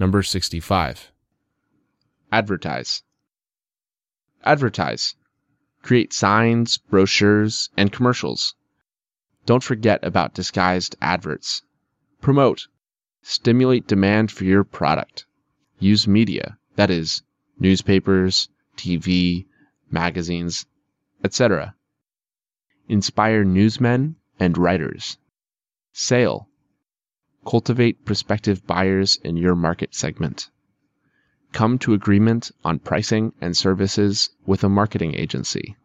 Number 65. Advertise. Advertise. Create signs, brochures, and commercials. Don't forget about disguised adverts. Promote. Stimulate demand for your product. Use media, that is, newspapers, TV, magazines, etc. Inspire newsmen and writers. Sale. Cultivate prospective buyers in your market segment. Come to agreement on pricing and services with a marketing agency.